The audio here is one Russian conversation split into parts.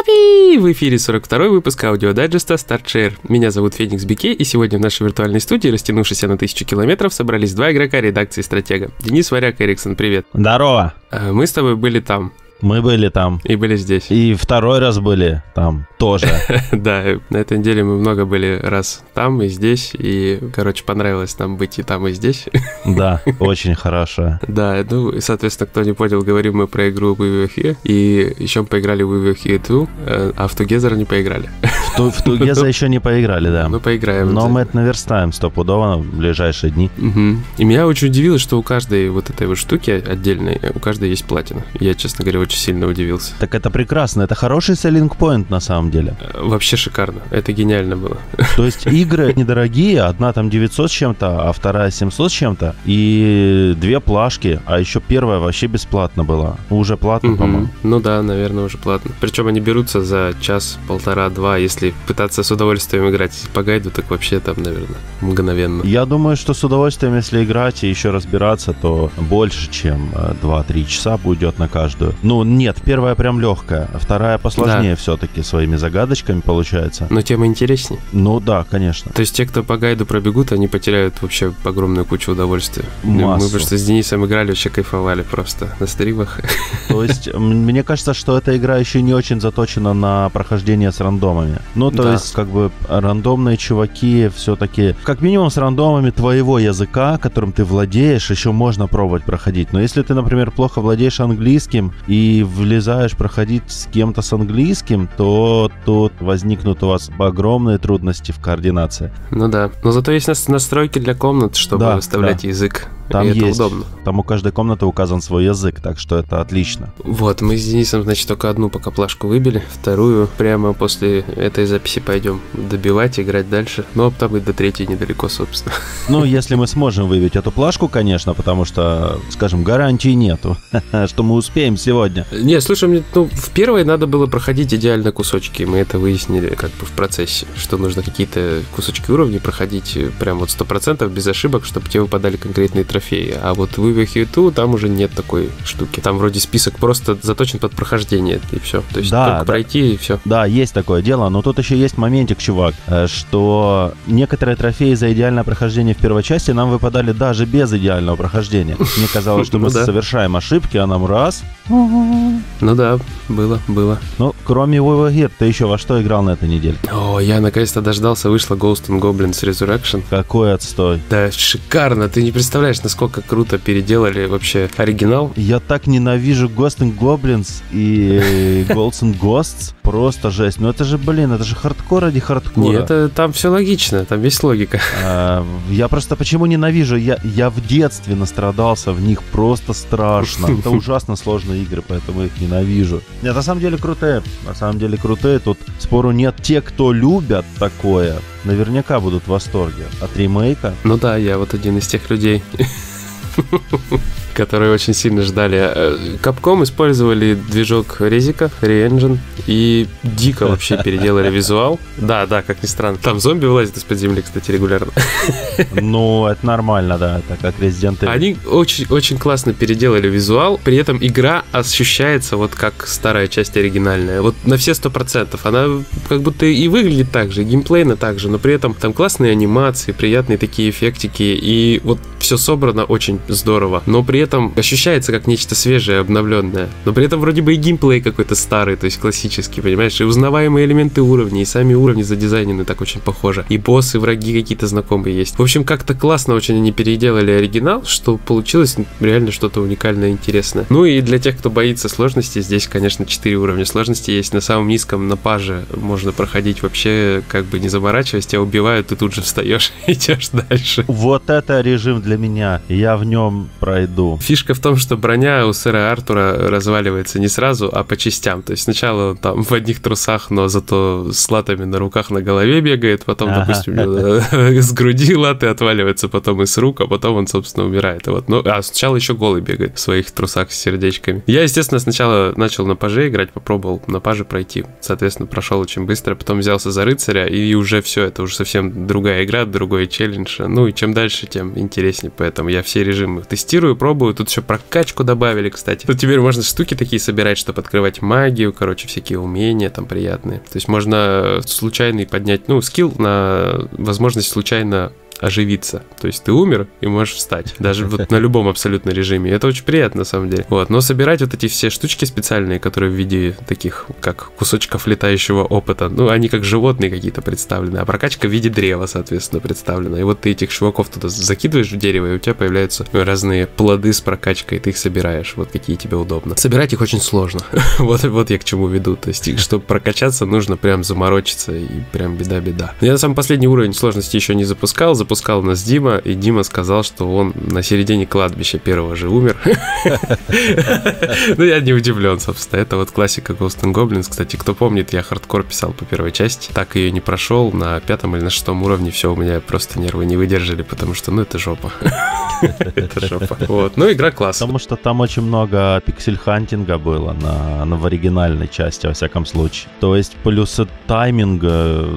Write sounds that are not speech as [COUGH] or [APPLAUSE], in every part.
Япи! В эфире 42 выпуск аудиодайджеста Start Share. Меня зовут Феникс Бике, и сегодня в нашей виртуальной студии, растянувшейся на тысячу километров, собрались два игрока редакции «Стратега». Денис Варяк и Эриксон, привет. Здорово. А, Мы с тобой были там Мы были там. и были здесь. И второй раз были там тоже. [LAUGHS] Да, на этой неделе мы много были раз там и здесь, и, короче, понравилось нам быть и там, и здесь. [LAUGHS] Да, очень хорошо. Да, ну, и, соответственно, кто не понял, говорим мы про игру We Were Here, и еще мы поиграли в We Were Here 2, э, а в Together не поиграли. В, в Тугеза [LAUGHS] еще не поиграли, да. Ну, поиграем. Но мы это наверстаем стопудово в ближайшие дни. И меня очень удивило, что у каждой вот этой вот штуки отдельной, у каждой есть платина. Я, честно говоря, очень сильно удивился. Так это прекрасно, это хороший селлинг point на самом деле. Э, Вообще шикарно. Это гениально было. [LAUGHS] То есть игры [LAUGHS] недорогие, одна там 900 с чем-то, а вторая 700 с чем-то, и две плашки, а еще первая вообще бесплатно была. Уже платно, по-моему. Ну да, наверное, уже платно. Причем они берутся за час, полтора, два. Если пытаться с удовольствием играть по гайду, так вообще там, наверное, мгновенно. Я думаю, что с удовольствием, если играть и еще разбираться, то больше, чем э, 2-3 часа уйдет на каждую. Ну, нет, первая прям легкая, а вторая посложнее все-таки своими загадочками получается. Но тема интереснее. Ну да, конечно. То есть те, кто по гайду пробегут, они потеряют вообще огромную кучу удовольствия. Мы Массу. просто с Денисом играли, вообще кайфовали просто на стримах. То есть, [LAUGHS] мне кажется, что эта игра еще не очень заточена на прохождение с рандомами. Ну, то Да. есть, как бы, рандомные чуваки все-таки, как минимум с рандомами твоего языка, которым ты владеешь, еще можно пробовать проходить. Но если ты, например, плохо владеешь английским и влезаешь проходить с кем-то с английским, то тут возникнут у вас огромные трудности в координации. Ну да. Но зато есть нас- настройки для комнат, чтобы Да, выставлять язык. Там и это есть. удобно. Там у каждой комнаты указан свой язык, так что это отлично. Вот, мы с Денисом, значит, только одну пока плашку выбили, вторую прямо после этой записи пойдем добивать, играть дальше. Ну, а там и до третьей недалеко, собственно. Ну, если мы сможем выбить эту плашку, конечно, потому что, скажем, гарантии нету, [LAUGHS] что мы успеем сегодня. Не, слушай, мне, ну, в первой надо было проходить идеально кусочки. Мы это выяснили как бы в процессе, что нужно какие-то кусочки уровней проходить э, прям вот 100% без ошибок, чтобы тебе выпадали конкретные трофеи. А вот в Here 2 там уже нет такой штуки. Там вроде список просто заточен под прохождение, и все. То есть Да, только да. пройти, и все. Да, есть такое дело, но тут еще есть моментик, чувак, э, что некоторые трофеи за идеальное прохождение в первой части нам выпадали даже без идеального прохождения. Мне казалось, что [LAUGHS] мы Ну да. совершаем ошибки, а нам раз. Ну да, было, было. Ну, кроме Вова Гир, ты еще во что играл на этой неделе? О, я наконец-то дождался, вышла Ghost and Goblins Resurrection. Какой отстой. Да, шикарно. Ты не представляешь, насколько круто переделали вообще оригинал. Я так ненавижу Ghost and Goblins и [LAUGHS] Ghosts and Ghosts. Просто жесть. Ну это же, блин, это же хардкор ради хардкора. Нет, это, там все логично, там есть логика. А, Я просто почему ненавижу? Я, я в детстве настрадался в них просто страшно. Это [LAUGHS] ужасно сложные игры, поэтому их ненавижу. Нет, на самом деле крутые. На самом деле крутые. Тут спору нет. Те, кто любят такое, наверняка будут в восторге от ремейка. Ну да, я вот один из тех людей, [LAUGHS] которые очень сильно ждали. Э, Capcom использовали движок Резика, RE Engine, и дико вообще переделали визуал. Да, да, как ни странно. Там зомби вылазят из-под земли, кстати, регулярно. Ну, это нормально, да. Это как Resident Evil. Они очень, очень классно переделали визуал, при этом игра ощущается вот как старая часть оригинальная. Вот на все сто процентов. Она как будто и выглядит так же, и геймплейно так же, но при этом там классные анимации, приятные такие эффектики, и вот все собрано очень здорово. Но при этом ощущается как нечто свежее, обновленное. Но при этом вроде бы и геймплей какой-то старый, то есть классический, понимаешь? И узнаваемые элементы уровней, и сами уровни задизайнены так очень похоже. И боссы, враги какие-то знакомые есть. В общем, как-то классно очень они переделали оригинал, что получилось реально что-то уникальное интересное. Ну и для тех, кто боится сложности, здесь, конечно, 4 уровня сложности есть. На самом низком, на паже можно проходить вообще, как бы не заморачиваясь, тебя убивают, ты тут же встаешь [LAUGHS] и идешь дальше. Вот это режим для меня. Я в нем пройду. Фишка в том, что броня у сэра Артура разваливается не сразу, а по частям. То есть сначала он там в одних трусах, но зато с латами на руках, на голове бегает, потом, Ага. допустим, него [LAUGHS] с груди латы отваливаются, потом из рук, а потом он, собственно, умирает. Вот, ну, а сначала еще голый бегает в своих трусах с сердечками. Я, естественно, сначала начал на паже играть, попробовал на паже пройти. Соответственно, прошел очень быстро, потом взялся за рыцаря, и уже все, это уже совсем другая игра, другой челлендж. Ну и чем дальше, тем интереснее. Поэтому я все режимы тестирую, пробую, пробую. Тут еще прокачку добавили, кстати. Тут теперь можно штуки такие собирать, чтобы открывать магию, короче, всякие умения там приятные. То есть можно случайный поднять, ну, скилл на возможность случайно оживиться. То есть ты умер и можешь встать. Даже вот на любом абсолютно режиме. Это очень приятно, на самом деле. Вот. Но собирать вот эти все штучки специальные, которые в виде таких, как кусочков летающего опыта, ну, они как животные какие-то представлены, а прокачка в виде древа, соответственно, представлена. И вот ты этих чуваков туда закидываешь в дерево, и у тебя появляются разные плоды с прокачкой, и ты их собираешь, вот какие тебе удобно. Собирать их очень сложно. [LAUGHS] вот, вот я к чему веду. То есть, чтобы прокачаться, нужно прям заморочиться, и прям беда-беда. Я на самом последний уровень сложности еще не запускал, запускал нас Дима, и Дима сказал, что он на середине кладбища первого же умер. Ну, я не удивлен, собственно. Это вот классика Ghost and Goblins. Кстати, кто помнит, я хардкор писал по первой части. Так ее не прошел. На пятом или на шестом уровне все, у меня просто нервы не выдержали, потому что, ну, это жопа. Это жопа. Вот. Ну, игра классная. Потому что там очень много пиксель-хантинга было на, на в оригинальной части, во всяком случае. То есть плюс тайминг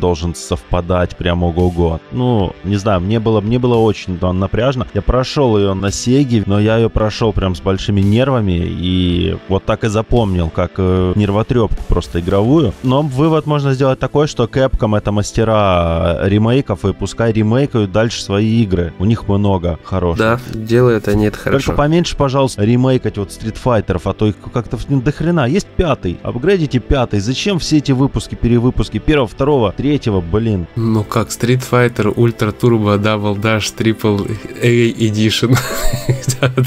должен совпадать прямо ого-го. Ну, не знаю, мне было, мне было очень да, напряжно. Я прошел ее на Сеге, но я ее прошел прям с большими нервами и вот так и запомнил, как э, нервотрепку просто игровую. Но вывод можно сделать такой, что Capcom это мастера ремейков, и пускай ремейкают дальше свои игры. У них много хороших. Да, делают они это хорошо. Только поменьше, пожалуйста, ремейкать вот Street Fighter, а то их как-то ну, до хрена. Есть пятый, апгрейдите пятый. Зачем все эти выпуски, перевыпуски первого, второго, третьего, блин? Ну как, Street Fighter, Ultra Turbo, Double Dash, Triple A Edition.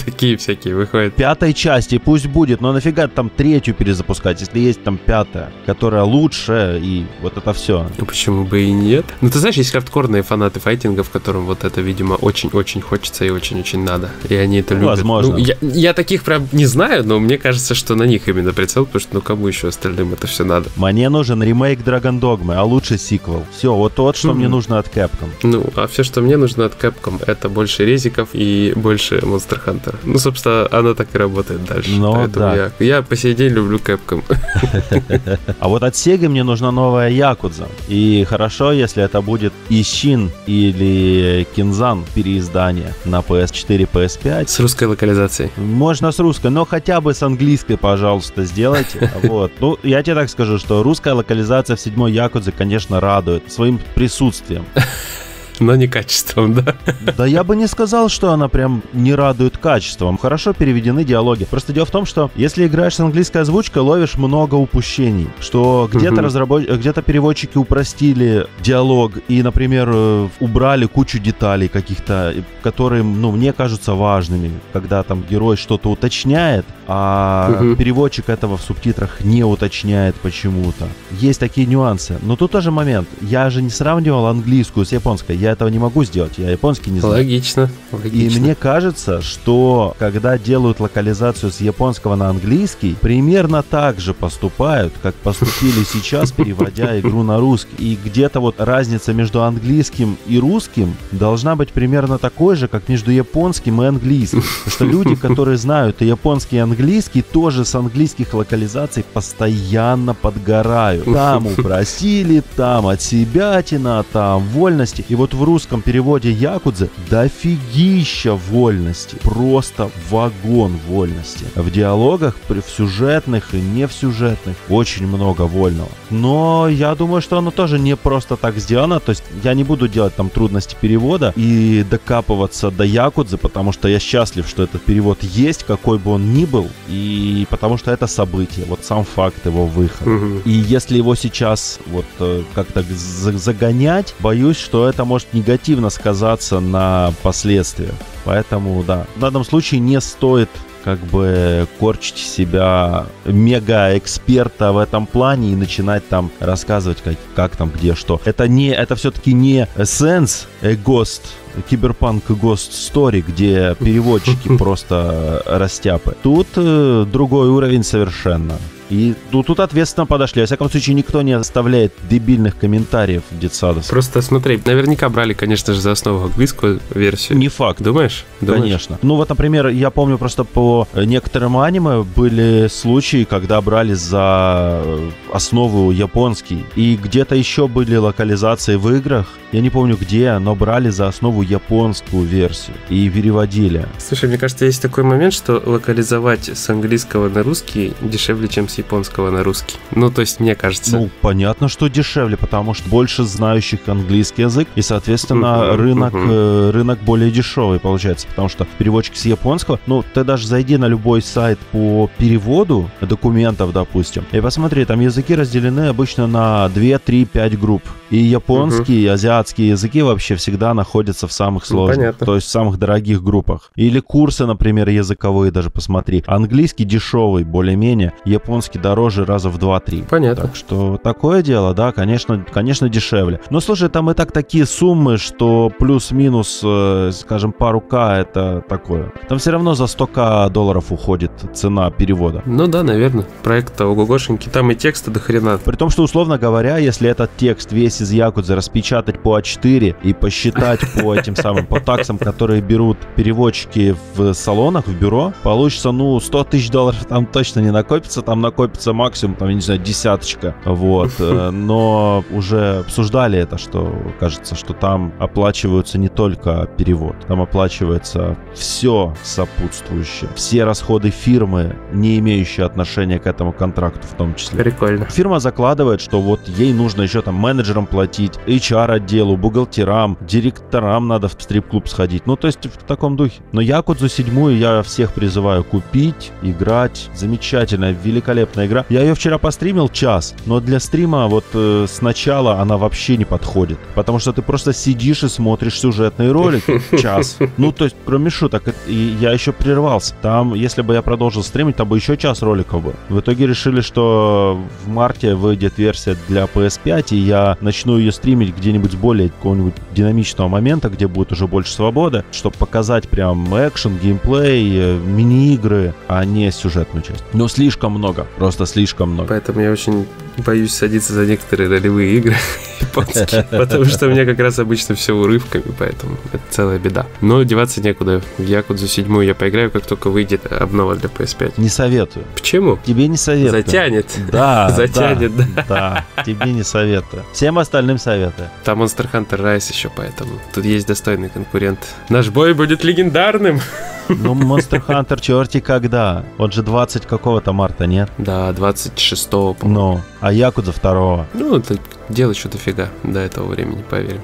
Такие всякие выходят. Пятой части пусть будет, но нафига там третью перезапускать, если есть там пятая, которая лучше, и вот это все. Ну почему бы и нет? Ну ты знаешь, есть хардкорные фанаты файтингов, которым вот это, видимо, очень-очень хочется и очень-очень надо. И они это любят. Возможно. Ну, я, я таких прям не знаю, но мне кажется, что на них именно прицел, потому что ну кому еще остальным это все надо. Мне нужен ремейк Dragon Dogma, а лучше сиквел. Все, вот вот, что mm-hmm. мне нужно от Capcom. Ну, а все, что мне нужно от Capcom, это больше резиков и больше Monster Hunter. Ну, собственно, оно так и работает дальше. Но, ну Поэтому да. я, я по сей день люблю Capcom. [LAUGHS] А вот от Sega мне нужна новая Якудза. И хорошо, если это будет Ищин или Кинзан переиздание на PS4, PS5. С русской локализацией. Можно с русской, но хотя бы с английской, пожалуйста, сделайте. [LAUGHS] Вот. Ну, я тебе так скажу, что русская локализация в седьмой Якудзе, конечно, радует своим присутствием [LAUGHS] но не качеством, да? Да я бы не сказал, что она прям не радует качеством. Хорошо переведены диалоги. Просто дело в том, что если играешь с английской озвучкой, ловишь много упущений. Что где-то угу. разработ... где-то переводчики упростили диалог и, например, э, убрали кучу деталей каких-то, которые, ну, мне кажутся важными. Когда там герой что-то уточняет, а угу. переводчик этого в субтитрах не уточняет почему-то. Есть такие нюансы. Но тут тоже момент. Я же не сравнивал английскую с японской. Я этого не могу сделать, я японский не знаю. Логично, логично. И мне кажется, что когда делают локализацию с японского на английский, примерно так же поступают, как поступили сейчас, переводя игру на русский. И где-то вот разница между английским и русским должна быть примерно такой же, как между японским и английским. Потому что люди, которые знают и японский, и английский, тоже с английских локализаций постоянно подгорают. Там упросили, там от себя тина, там вольности. И вот в русском переводе Якудзы дофигища вольности. Просто вагон вольности. В диалогах, в сюжетных и не в сюжетных, очень много вольного. Но я думаю, что оно тоже не просто так сделано. То есть я не буду делать там трудности перевода и докапываться до Якудзы, потому что я счастлив, что этот перевод есть, какой бы он ни был, и потому что это событие, вот сам факт его выхода. Угу. И если его сейчас вот э, как-то загонять, боюсь, что это может может негативно сказаться на последствиях. Поэтому, да, в данном случае не стоит как бы корчить себя мега-эксперта в этом плане и начинать там рассказывать, как, как там, где, что. Это не, это все-таки не a Ghost, Киберпанк Ghost Story, где переводчики [LAUGHS] просто растяпы. Тут э, другой уровень совершенно. И тут, тут ответственно подошли. Во всяком случае, никто не оставляет дебильных комментариев в детсадос. Просто смотри, наверняка брали, конечно же, за основу английскую версию. Не факт. Думаешь? Думаешь? Конечно. Ну вот, например, я помню просто по некоторым аниме были случаи, когда брали за основу японский. И где-то еще были локализации в играх. Я не помню где, но брали за основу японскую версию и переводили. Слушай, мне кажется, есть такой момент, что локализовать с английского на русский дешевле, чем с японского на русский. Ну, то есть, мне кажется. Ну, понятно, что дешевле, потому что больше знающих английский язык, и, соответственно, Мгм, рынок, мгм. э, рынок более дешевый получается, потому что переводчик с японского, ну, ты даже зайди на любой сайт по переводу документов, допустим, и посмотри, там языки разделены обычно на 2, 3, 5 групп. И японский, и азиатские языки вообще всегда находятся в самых Ну, сложных, понятно. то есть в самых дорогих группах. Или курсы, например, языковые даже посмотри. Английский дешевый, более-менее, японский дороже раза в 2-3. Понятно. Так что такое дело, да, конечно, конечно дешевле. Но слушай, там и так такие суммы, что плюс-минус, э, скажем, пару К это такое. Там все равно за 100к долларов уходит цена перевода. Ну да, наверное. Проект-то ого-гошенький. Там и текста до хрена. При том, что, условно говоря, если этот текст весь из Якудзы распечатать по А4 и посчитать по [LAUGHS] этим самым, по таксам, которые берут переводчики в салонах, в бюро, получится, ну, 100 тысяч долларов там точно не накопится, там накопится максимум, там, я не знаю, десяточка, вот. [LAUGHS] Э, Но уже обсуждали это, что кажется, что там оплачиваются не только перевод, там оплачивается все сопутствующее, все расходы фирмы, не имеющие отношения к этому контракту в том числе. Прикольно. Фирма закладывает, что вот ей нужно еще там менеджерам платить, HR-отделу, бухгалтерам, директорам надо в стрип-клуб сходить. Ну, то есть в таком духе. Но Якудзу седьмую я всех призываю купить, играть. Замечательная, великолепная игра. Я ее вчера постримил час, но для стрима вот э, сначала она вообще не подходит. Потому что ты просто сидишь и смотришь сюжетные ролики [LAUGHS] час. Ну, то есть, кроме шуток, и я еще прервался. Там, если бы я продолжил стримить, там бы еще час роликов был. В итоге решили, что в марте выйдет версия для PS5, и я начну ее стримить где-нибудь более какого-нибудь динамичного момента, где будет уже больше свободы, чтобы показать прям экшен, геймплей, э, мини-игры, а не сюжетную часть. Но слишком много, просто слишком много. Поэтому я очень боюсь садиться за некоторые ролевые игры [LAUGHS] японские, потому что у меня как раз обычно все урывками, поэтому это целая беда. Но деваться некуда. В Якудзу 7 я поиграю, как только выйдет обнова для PS5. Не советую. Почему? Тебе не советую. Затянет. [LAUGHS] Да, Затянет, да, да. Тебе не советую. Всем остальным советую. Там Monster Hunter Rise еще, поэтому тут есть достойный конкурент. Наш бой будет легендарным. [LAUGHS] Ну, Monster Hunter черти когда? Он же 20 какого-то марта, нет? Да, 26-го, по-моему. Ну, а Якудза второго. Ну, это дело еще дофига до этого времени, поверим.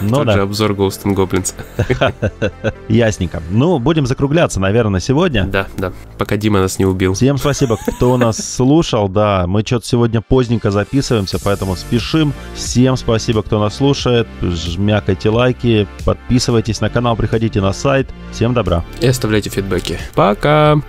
Ну Тот же да, обзор Ghost and Goblins. [LAUGHS] ясненько. Ну, будем закругляться, наверное, на сегодня. Да, да. Пока Дима нас не убил. Всем спасибо, кто нас [LAUGHS] слушал. Да, мы что-то сегодня поздненько записываемся, поэтому спешим. Всем спасибо, кто нас слушает. Жмякайте лайки, подписывайтесь на канал, приходите на сайт. Всем добра. И оставляйте фидбэки. Пока!